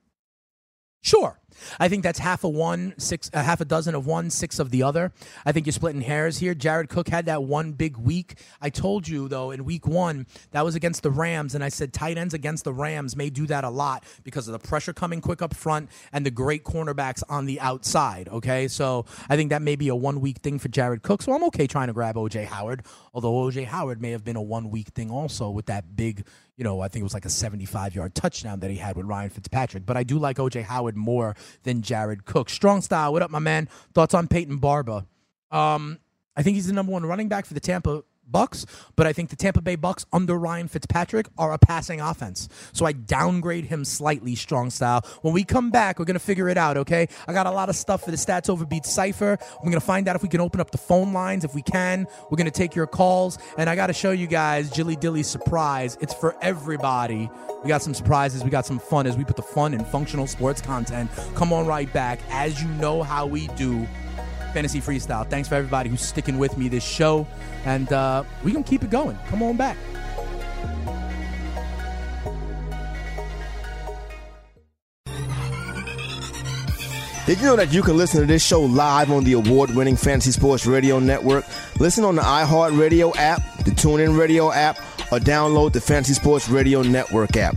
Sure. I think that's half a one, six, uh, half a dozen of one, six of the other. I think you're splitting hairs here. Jared Cook had that one big week. I told you though in week one that was against the Rams, and I said tight ends against the Rams may do that a lot because of the pressure coming quick up front and the great cornerbacks on the outside. Okay, so I think that may be a one week thing for Jared Cook. So I'm okay trying to grab OJ Howard, although OJ Howard may have been a one week thing also with that big you know, I think it was like a 75 yard touchdown that he had with Ryan Fitzpatrick. But I do like OJ Howard more than Jared Cook. Strong style. What up, my man? Thoughts on Peyton Barber? Um, I think he's the number one running back for the Tampa Bucks, but I think the Tampa Bay Bucks under Ryan Fitzpatrick are a passing offense. So I downgrade him slightly, strong style. When we come back, we're gonna figure it out, okay? I got a lot of stuff for the Stats Overbeat Cipher. We're gonna find out if we can open up the phone lines. If we can, we're gonna take your calls. And I gotta show you guys Jilly Dilly's surprise. It's for everybody. We got some surprises, we got some fun as we put the fun in functional sports content. Come on right back. As you know how we do Fantasy Freestyle. Thanks for everybody who's sticking with me this show. And uh, going to keep it going. Come on back. Did you know that you can listen to this show live on the award winning Fantasy Sports Radio Network? Listen on the iHeartRadio app, the TuneIn Radio app, or download the Fantasy Sports Radio Network app.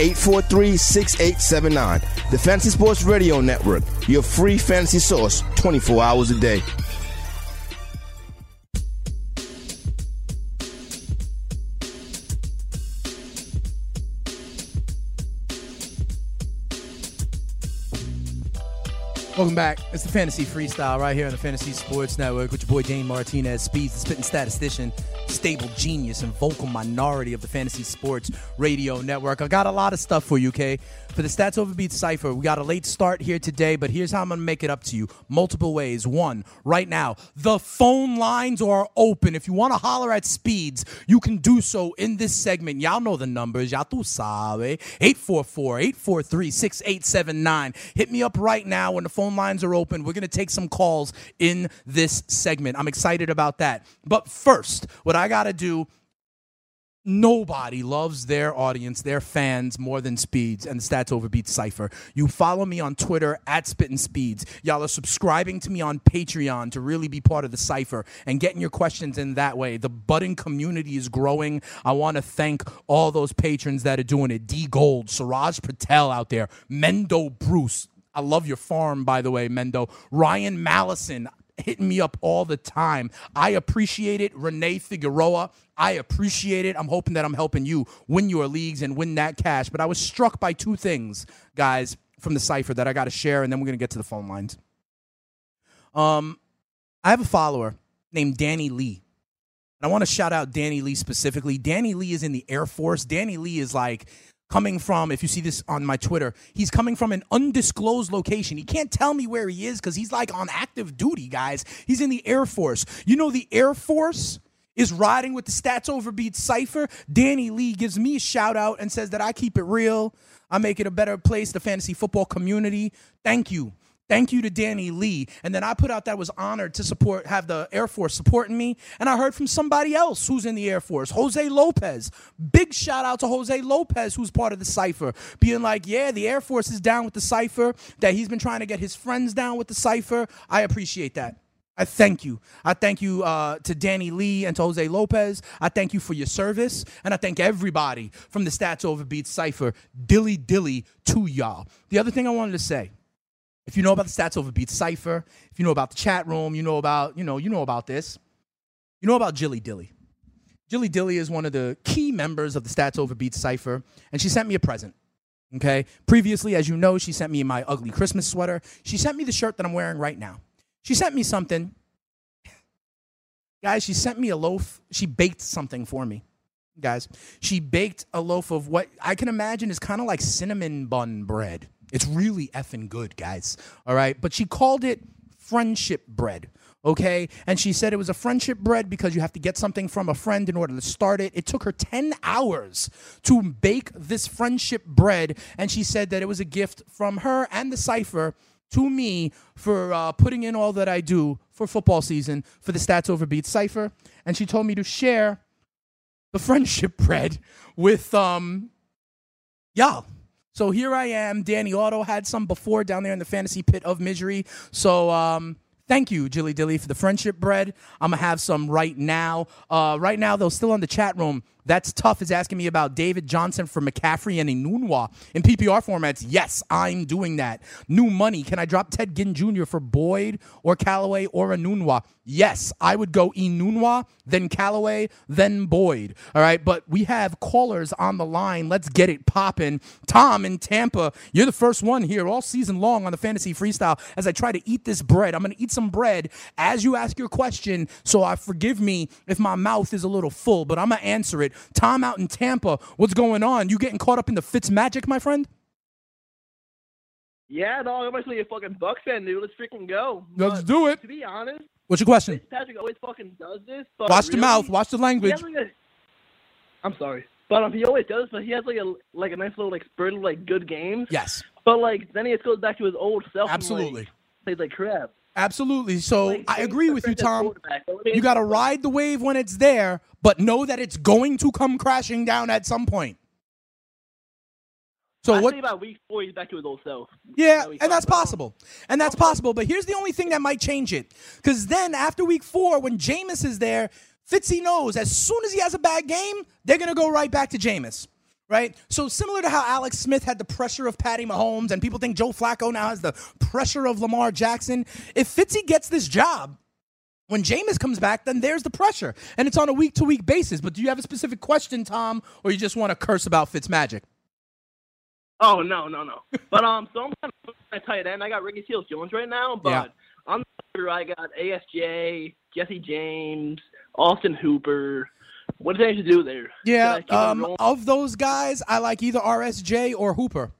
843 6879. The Fantasy Sports Radio Network, your free fantasy source 24 hours a day. Welcome back. It's the Fantasy Freestyle right here on the Fantasy Sports Network with your boy Dane Martinez, Speeds, the spitting statistician, stable genius, and vocal minority of the Fantasy Sports Radio Network. I got a lot of stuff for you, okay? For the Stats Overbeat Cypher, we got a late start here today, but here's how I'm going to make it up to you. Multiple ways. One, right now, the phone lines are open. If you want to holler at Speeds, you can do so in this segment. Y'all know the numbers. Y'all tu sabe. 844-843-6879. Hit me up right now when the phone lines are open. We're going to take some calls in this segment. I'm excited about that. But first, what I got to do Nobody loves their audience, their fans, more than Speeds and the Stats Overbeat Cypher. You follow me on Twitter at Spittin' Speeds. Y'all are subscribing to me on Patreon to really be part of the Cypher and getting your questions in that way. The budding community is growing. I want to thank all those patrons that are doing it. D Gold, Siraj Patel out there, Mendo Bruce. I love your farm, by the way, Mendo. Ryan Mallison hitting me up all the time. I appreciate it. Renee Figueroa, I appreciate it. I'm hoping that I'm helping you win your leagues and win that cash. But I was struck by two things, guys, from the cipher that I got to share, and then we're going to get to the phone lines. Um, I have a follower named Danny Lee. And I want to shout out Danny Lee specifically. Danny Lee is in the Air Force. Danny Lee is like coming from, if you see this on my Twitter, he's coming from an undisclosed location. He can't tell me where he is because he's like on active duty, guys. He's in the Air Force. You know, the Air Force is riding with the Stats Overbeat Cypher. Danny Lee gives me a shout out and says that I keep it real. I make it a better place, the fantasy football community. Thank you. Thank you to Danny Lee. And then I put out that I was honored to support, have the Air Force supporting me. And I heard from somebody else who's in the Air Force, Jose Lopez. Big shout out to Jose Lopez, who's part of the Cypher, being like, yeah, the Air Force is down with the Cypher, that he's been trying to get his friends down with the Cypher. I appreciate that. I thank you. I thank you uh, to Danny Lee and to Jose Lopez. I thank you for your service. And I thank everybody from the Stats Overbeat Cypher, dilly dilly to y'all. The other thing I wanted to say if you know about the Stats Over Beats Cypher, if you know about the chat room, you know about, you know, you know about this. You know about Jilly Dilly. Jilly Dilly is one of the key members of the Stats Over Beats Cypher, and she sent me a present. Okay. Previously, as you know, she sent me my ugly Christmas sweater. She sent me the shirt that I'm wearing right now. She sent me something. Guys, she sent me a loaf. She baked something for me. Guys, she baked a loaf of what I can imagine is kind of like cinnamon bun bread. It's really effing good, guys. All right. But she called it friendship bread. Okay. And she said it was a friendship bread because you have to get something from a friend in order to start it. It took her 10 hours to bake this friendship bread. And she said that it was a gift from her and the cipher to me for uh, putting in all that I do for football season for the Stats Over Beats cipher. And she told me to share the friendship bread with um, y'all. So here I am. Danny Otto had some before down there in the fantasy pit of misery. So um, thank you, Jilly Dilly, for the friendship bread. I'm gonna have some right now. Uh, right now, though, still on the chat room. That's tough is asking me about David Johnson for McCaffrey and Enunwa in PPR formats. Yes, I'm doing that. New money. Can I drop Ted Ginn Jr. for Boyd or Callaway or Enunwa? Yes, I would go Enunwa, then Callaway, then Boyd. All right, but we have callers on the line. Let's get it popping. Tom in Tampa, you're the first one here all season long on the Fantasy Freestyle as I try to eat this bread. I'm going to eat some bread as you ask your question, so I forgive me if my mouth is a little full, but I'm going to answer it Tom out in Tampa, what's going on? You getting caught up in the Fitz magic, my friend? Yeah, dog. I'm actually a fucking Buck fan, dude. Let's freaking go. Let's but, do it. To be honest, what's your question? Patrick always fucking does this. Watch really, the mouth. Watch the language. Like a, I'm sorry, but um, he always does. But he has like a like a nice little like spurt of like good games. Yes. But like then he just goes back to his old self. Absolutely. And, like, plays like crap. Absolutely. So like, I agree with you, Tom. You got to ride the wave when it's there, but know that it's going to come crashing down at some point. So I what about week four? He's back to his old self. Yeah, and that's possible, and that's possible. But here's the only thing that might change it, because then after week four, when Jameis is there, Fitzy knows as soon as he has a bad game, they're gonna go right back to Jameis right? So similar to how Alex Smith had the pressure of Patty Mahomes, and people think Joe Flacco now has the pressure of Lamar Jackson. If Fitzy gets this job, when Jameis comes back, then there's the pressure, and it's on a week to week basis. But do you have a specific question, Tom, or you just want to curse about Fitz magic? Oh no, no, no. but um, so I'm kind of at tight end, I got Ricky Seals Jones right now, but yeah. on the other, I got ASJ, Jesse James, Austin Hooper. What does that have to do there? Yeah, um, of those guys, I like either RSJ or Hooper.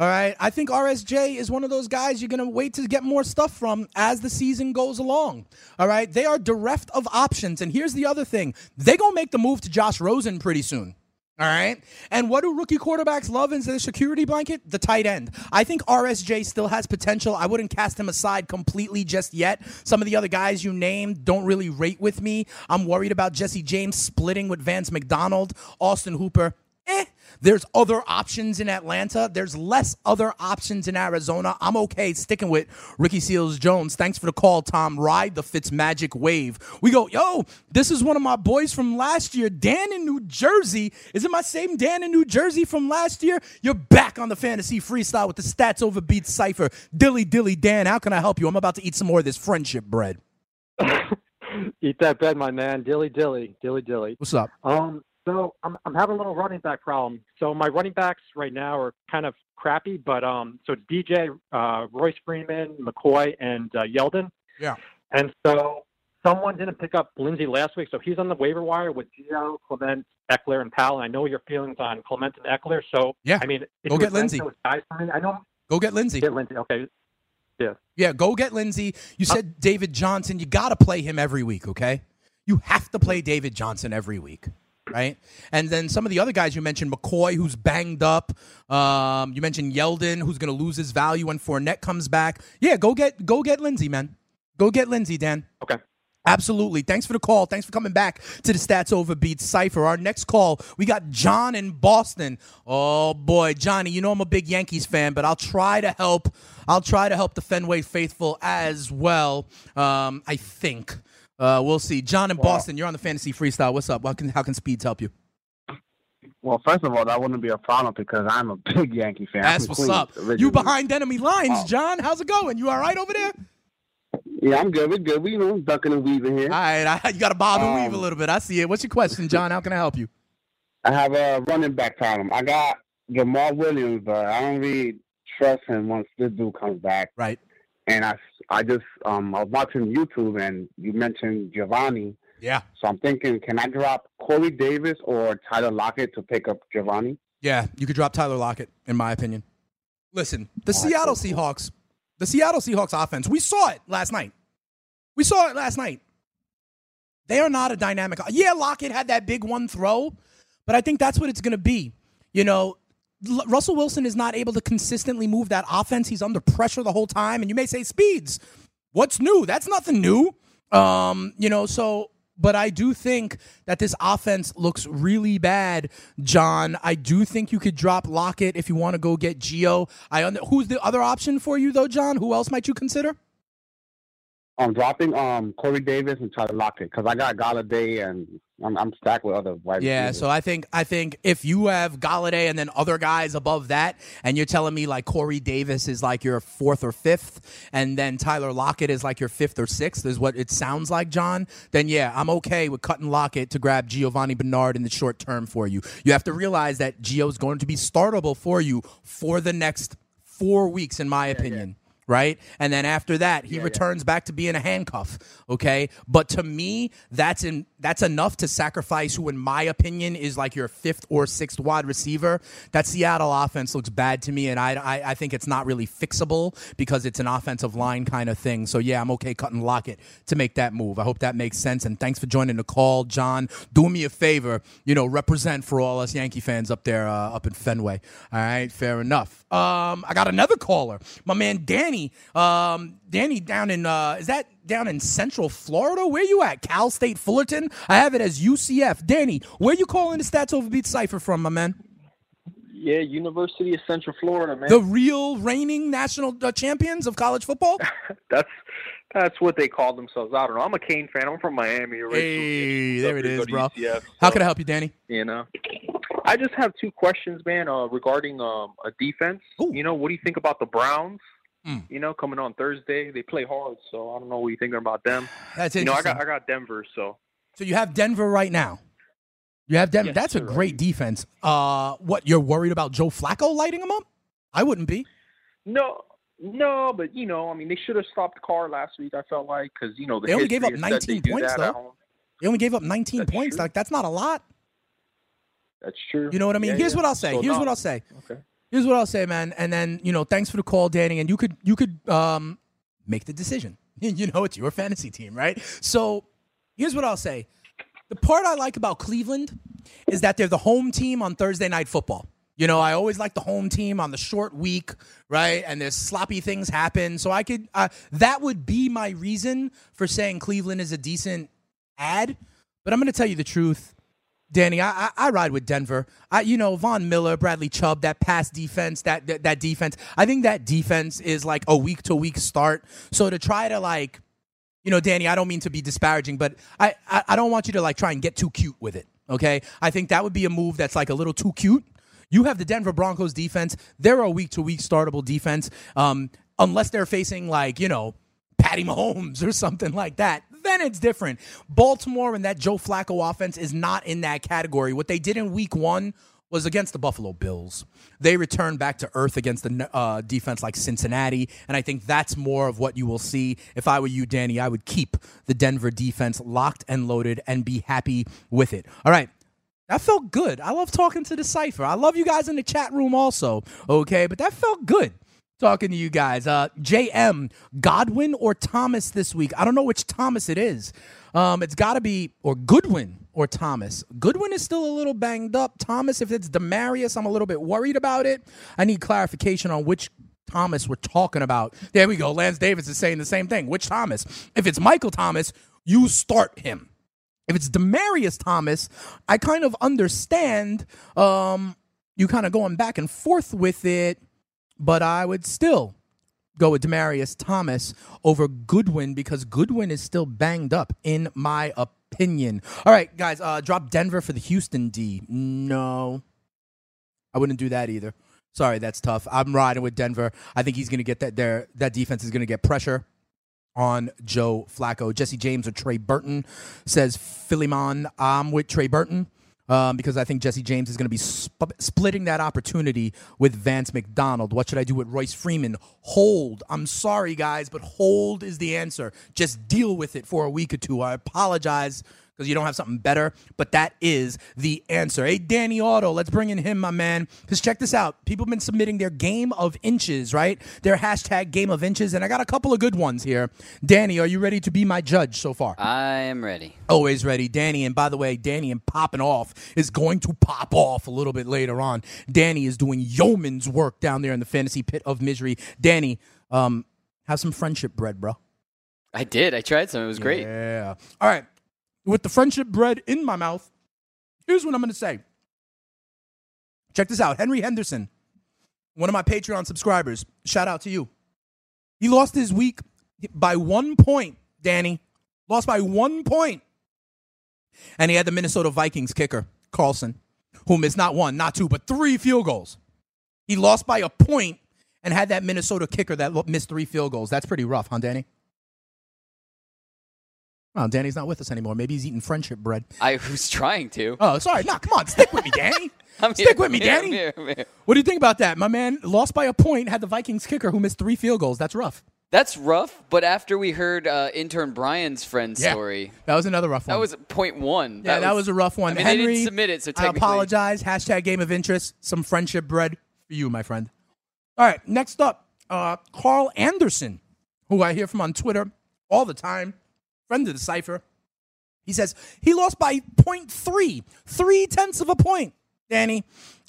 All right. I think RSJ is one of those guys you're going to wait to get more stuff from as the season goes along. All right. They are bereft of options. And here's the other thing they're going to make the move to Josh Rosen pretty soon. All right. And what do rookie quarterbacks love in their security blanket? The tight end. I think RSJ still has potential. I wouldn't cast him aside completely just yet. Some of the other guys you named don't really rate with me. I'm worried about Jesse James splitting with Vance McDonald, Austin Hooper eh. There's other options in Atlanta. There's less other options in Arizona. I'm okay sticking with Ricky Seals Jones. Thanks for the call, Tom. Ride the Fitz Magic wave. We go, yo, this is one of my boys from last year, Dan in New Jersey. Is it my same Dan in New Jersey from last year? You're back on the fantasy freestyle with the stats over beats cipher. Dilly dilly Dan, how can I help you? I'm about to eat some more of this friendship bread. eat that bread, my man. Dilly dilly, dilly dilly. What's up? Um, so I'm I'm having a little running back problem. So my running backs right now are kind of crappy, but um, so it's DJ, uh, Royce Freeman, McCoy, and uh, Yeldon. Yeah. And so someone didn't pick up Lindsay last week, so he's on the waiver wire with Gio, Clement, Ekeler, and Powell. And I know your feelings on Clement and Ekeler. So yeah, I mean, go get me, I know. Go get Lindsay. Get Lindsay. Okay. Yeah. Yeah. Go get Lindsay. You uh, said uh, David Johnson. You got to play him every week. Okay. You have to play David Johnson every week right? And then some of the other guys you mentioned, McCoy, who's banged up. Um, you mentioned Yeldon, who's going to lose his value when Fournette comes back. Yeah, go get go get Lindsay, man. Go get Lindsay, Dan. Okay. Absolutely. Thanks for the call. Thanks for coming back to the Stats Over Beats Cipher. Our next call, we got John in Boston. Oh boy, Johnny, you know I'm a big Yankees fan, but I'll try to help. I'll try to help the Fenway faithful as well. Um, I think. Uh, we'll see. John in well, Boston, you're on the fantasy freestyle. What's up? How can how can Speeds help you? Well, first of all, that wouldn't be a problem because I'm a big Yankee fan. That's what's Queens, up. Originally. You behind enemy lines, oh. John? How's it going? You all right over there? Yeah, I'm good. We're good. We you know ducking and weaving here. All right, I, you got to bob and um, weave a little bit. I see it. What's your question, John? How can I help you? I have a running back problem. I got Jamaal Williams, but I don't really trust him once this dude comes back. Right. And I I just um I was watching YouTube and you mentioned Giovanni. Yeah. So I'm thinking, can I drop Corey Davis or Tyler Lockett to pick up Giovanni? Yeah, you could drop Tyler Lockett, in my opinion. Listen, the oh, Seattle Seahawks, the Seattle Seahawks offense, we saw it last night. We saw it last night. They are not a dynamic. Yeah, Lockett had that big one throw, but I think that's what it's going to be. You know, Russell Wilson is not able to consistently move that offense. He's under pressure the whole time. And you may say, Speeds, what's new? That's nothing new. Um, you know, so but I do think that this offense looks really bad, John. I do think you could drop Lockett if you want to go get Gio. I under, who's the other option for you though, John? Who else might you consider? I'm dropping um Corey Davis and Tyler Lockett because I got Golladay and I'm, I'm stacked with other wide Yeah, receivers. so I think I think if you have Golladay and then other guys above that, and you're telling me like Corey Davis is like your fourth or fifth, and then Tyler Lockett is like your fifth or sixth, is what it sounds like, John. Then yeah, I'm okay with cutting Lockett to grab Giovanni Bernard in the short term for you. You have to realize that Gio's going to be startable for you for the next four weeks, in my yeah, opinion. Yeah right? And then after that, he yeah, returns yeah. back to being a handcuff. Okay, but to me, that's in that's enough to sacrifice who, in my opinion, is like your fifth or sixth wide receiver. That Seattle offense looks bad to me, and I, I, I think it's not really fixable because it's an offensive line kind of thing. So yeah, I'm okay cutting Lockett to make that move. I hope that makes sense. And thanks for joining the call, John. Do me a favor, you know, represent for all us Yankee fans up there, uh, up in Fenway. All right, fair enough. Um, I got another caller, my man Danny. Um, Danny down in uh, is that down in Central Florida? Where you at? Cal State Fullerton? I have it as UCF. Danny, where you calling the Stats Over Beat cipher from, my man? Yeah, University of Central Florida, man. The real reigning national uh, champions of college football. that's that's what they call themselves. I don't know. I'm a Cane fan. I'm from Miami originally. Hey, there it is, bro. UCF, How so, can I help you, Danny? You know, I just have two questions, man, uh, regarding um, a defense. Ooh. You know, what do you think about the Browns? Mm. You know, coming on Thursday, they play hard, so I don't know what you're thinking about them. That's interesting. You know, I got I got Denver, so. So you have Denver right now. You have Denver. Yes, That's a great right. defense. Uh, what you're worried about Joe Flacco lighting them up? I wouldn't be. No, No, but you know, I mean, they should have stopped Carr last week. I felt like because you know the they only gave up history is that 19 points though. They only gave up 19 That's points. true. Like that's not a lot. That's true. You know what I mean? Yeah, Here's yeah. what I'll say. So, Here's no. what I'll say. Okay. Here's what I'll say, man. And then you know, thanks for the call, Danny. And you could you could um make the decision. You know, it's your fantasy team, right? So here's what I'll say. The part I like about Cleveland is that they're the home team on Thursday night football. You know, I always like the home team on the short week, right? And there's sloppy things happen. So I could, uh, that would be my reason for saying Cleveland is a decent ad. But I'm going to tell you the truth. Danny, I, I I ride with Denver. I you know Von Miller, Bradley Chubb, that pass defense, that, that that defense. I think that defense is like a week to week start. So to try to like, you know, Danny, I don't mean to be disparaging, but I, I I don't want you to like try and get too cute with it. Okay, I think that would be a move that's like a little too cute. You have the Denver Broncos defense. They're a week to week startable defense, um, unless they're facing like you know Patty Mahomes or something like that, then it's different. Baltimore and that Joe Flacco offense is not in that category. What they did in week one was against the Buffalo Bills. They returned back to earth against the uh, defense like Cincinnati, and I think that's more of what you will see. If I were you, Danny, I would keep the Denver defense locked and loaded and be happy with it. All right. That felt good. I love talking to the cipher. I love you guys in the chat room also. Okay, but that felt good talking to you guys. Uh, JM, Godwin or Thomas this week? I don't know which Thomas it is. Um, it's got to be or Goodwin or Thomas. Goodwin is still a little banged up. Thomas, if it's Demaryius, I'm a little bit worried about it. I need clarification on which Thomas we're talking about. There we go. Lance Davis is saying the same thing. Which Thomas? If it's Michael Thomas, you start him. If it's Demaryius Thomas, I kind of understand um, you kind of going back and forth with it, but I would still go with Demaryius Thomas over Goodwin because Goodwin is still banged up, in my opinion. All right, guys, uh, drop Denver for the Houston D. No, I wouldn't do that either. Sorry, that's tough. I'm riding with Denver. I think he's going to get that. There, that defense is going to get pressure on Joe Flacco. Jesse James or Trey Burton says Philemon. I'm with Trey Burton um, because I think Jesse James is going to be sp- splitting that opportunity with Vance McDonald. What should I do with Royce Freeman? Hold. I'm sorry, guys, but hold is the answer. Just deal with it for a week or two. I apologize because you don't have something better, but that is the answer. Hey, Danny Otto, let's bring in him, my man. Because check this out. People have been submitting their game of inches, right? Their hashtag game of inches, and I got a couple of good ones here. Danny, are you ready to be my judge so far? I am ready. Always ready, Danny. And by the way, Danny and popping off is going to pop off a little bit later on. Danny is doing yeoman's work down there in the fantasy pit of misery. Danny, um, have some friendship bread, bro. I did. I tried some. It was great. Yeah. All right. With the friendship bread in my mouth, here's what I'm going to say. Check this out. Henry Henderson, one of my Patreon subscribers, shout out to you. He lost his week by one point, Danny. Lost by one point. And he had the Minnesota Vikings kicker, Carlson, who missed not one, not two, but three field goals. He lost by a point and had that Minnesota kicker that missed three field goals. That's pretty rough, huh, Danny? Oh, Danny's not with us anymore. Maybe he's eating friendship bread. I was trying to. Oh, sorry. No, come on. Stick with me, Danny. I'm Stick here, with me, I'm here, Danny. I'm here, I'm here. What do you think about that? My man lost by a point, had the Vikings kicker who missed three field goals. That's rough. That's rough, but after we heard uh, intern Brian's friend's Yeah. story, That was another rough one. that was point one. yeah, that was, a rough one. I mean, Henry, they didn't submit it, so I technically, apologize. Hashtag game of interest. Some friendship bread for you, my friend. All right, next up, uh, Carl Anderson, who I hear from on Twitter all the time, friend of the cipher. He says he lost by 0.3, three tenths of a point, Danny.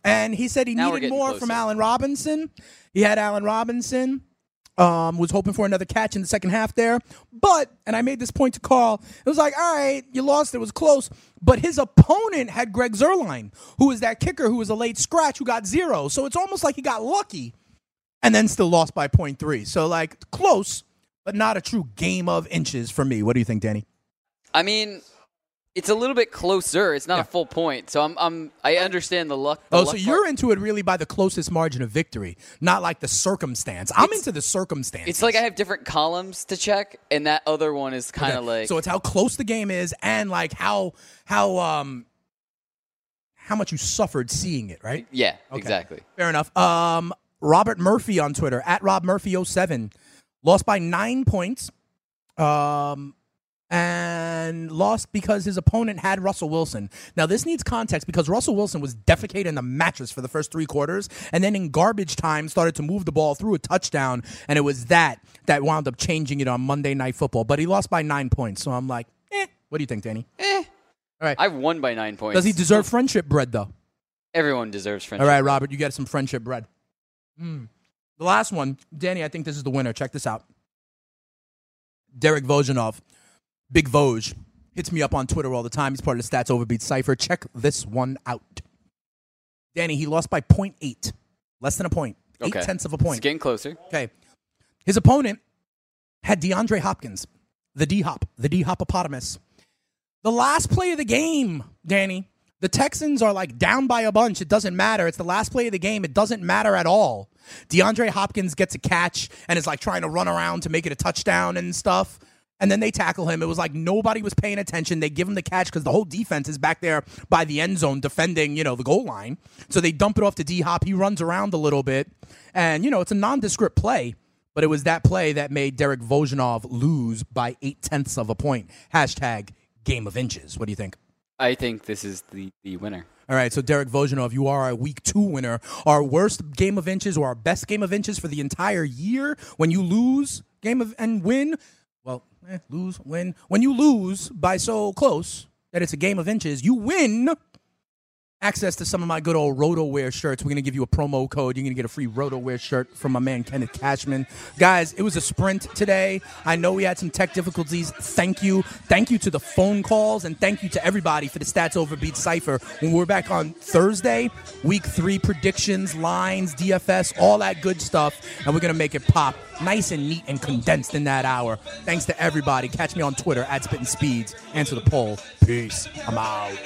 And he said he Now needed more closer. from Allen Robinson. He had Allen Robinson. Um, was hoping for another catch in the second half there. But, and I made this point to Carl, it was like, all right, you lost, it was close. But his opponent had Greg Zuerlein, who was that kicker who was a late scratch who got zero. So it's almost like he got lucky and then still lost by 0.3. So, like, close, but not a true game of inches for me. What do you think, Danny? I mean, it's a little bit closer. It's not a full point, so I'm, I'm I understand the luck. the Oh, luck so you're into it really by the closest margin of victory, not like the circumstance. I'm into the circumstance. It's like I have different columns to check, and that other one is kind of like so it's how close the game is and like how how um how much you suffered seeing it, right? yeah, Okay. exactly. Fair enough. Um Robert Murphy on Twitter at Rob Murphy 07 lost by nine points. Um, and lost because his opponent had Russell Wilson. Now, this needs context because Russell Wilson was defecating the mattress for the first three quarters, and then in garbage time started to move the ball through a touchdown, and it was that that wound up changing it on Monday Night Football. But he lost by nine points, so I'm like, eh. What do you think, Danny? Eh. All right. I've won by nine points. Does he deserve friendship bread, though? Everyone deserves friendship. All right, Robert, you get some friendship bread. Mm. The last one, Danny, I think this is the winner. Check this out. Derek Vojanov Big Voj hits me up on Twitter all the time. He's part of the Stats Overbeat Cipher. Check this one out. Danny, he lost by 0.8, less than a point, okay. eight tenths of a point. It's getting closer. Okay. His opponent had DeAndre Hopkins, the D Hop, the D Hopopotamus. The last play of the game, Danny, the Texans are like down by a bunch. It doesn't matter. It's the last play of the game. It doesn't matter at all. DeAndre Hopkins gets a catch and is like trying to run around to make it a touchdown and stuff and then they tackle him. It was like nobody was paying attention. They give him the catch because the whole defense is back there by the end zone defending, you know, the goal line. So they dump it off to D Hop. He runs around a little bit, and you know, it's a nondescript play. But it was that play that made Derek Vojanov lose by eight tenths of a point. Hashtag game of inches. What do you think? I think this is the, the winner. All right, so Derek Vojanov, you are a week two winner. Our worst game of inches or our best game of inches for the entire year when you lose game of and win well, eh, lose, win. When you lose by so close that it's a game of inches, you win access to some of my good old RotoWear shirts. We're going to give you a promo code. You're going to get a free RotoWear shirt from my man Kenneth Cashman. Guys, it was a sprint today. I know we had some tech difficulties. Thank you. Thank you to the phone calls and thank you to everybody for the Stats Overbeat Cipher. When we're back on Thursday, week three predictions, lines, DFS, all that good stuff. And we're going to make it pop nice and neat and condensed in that hour. Thanks to everybody. Catch me on Twitter at Spitting Speeds. Answer the poll. Peace. I'm out.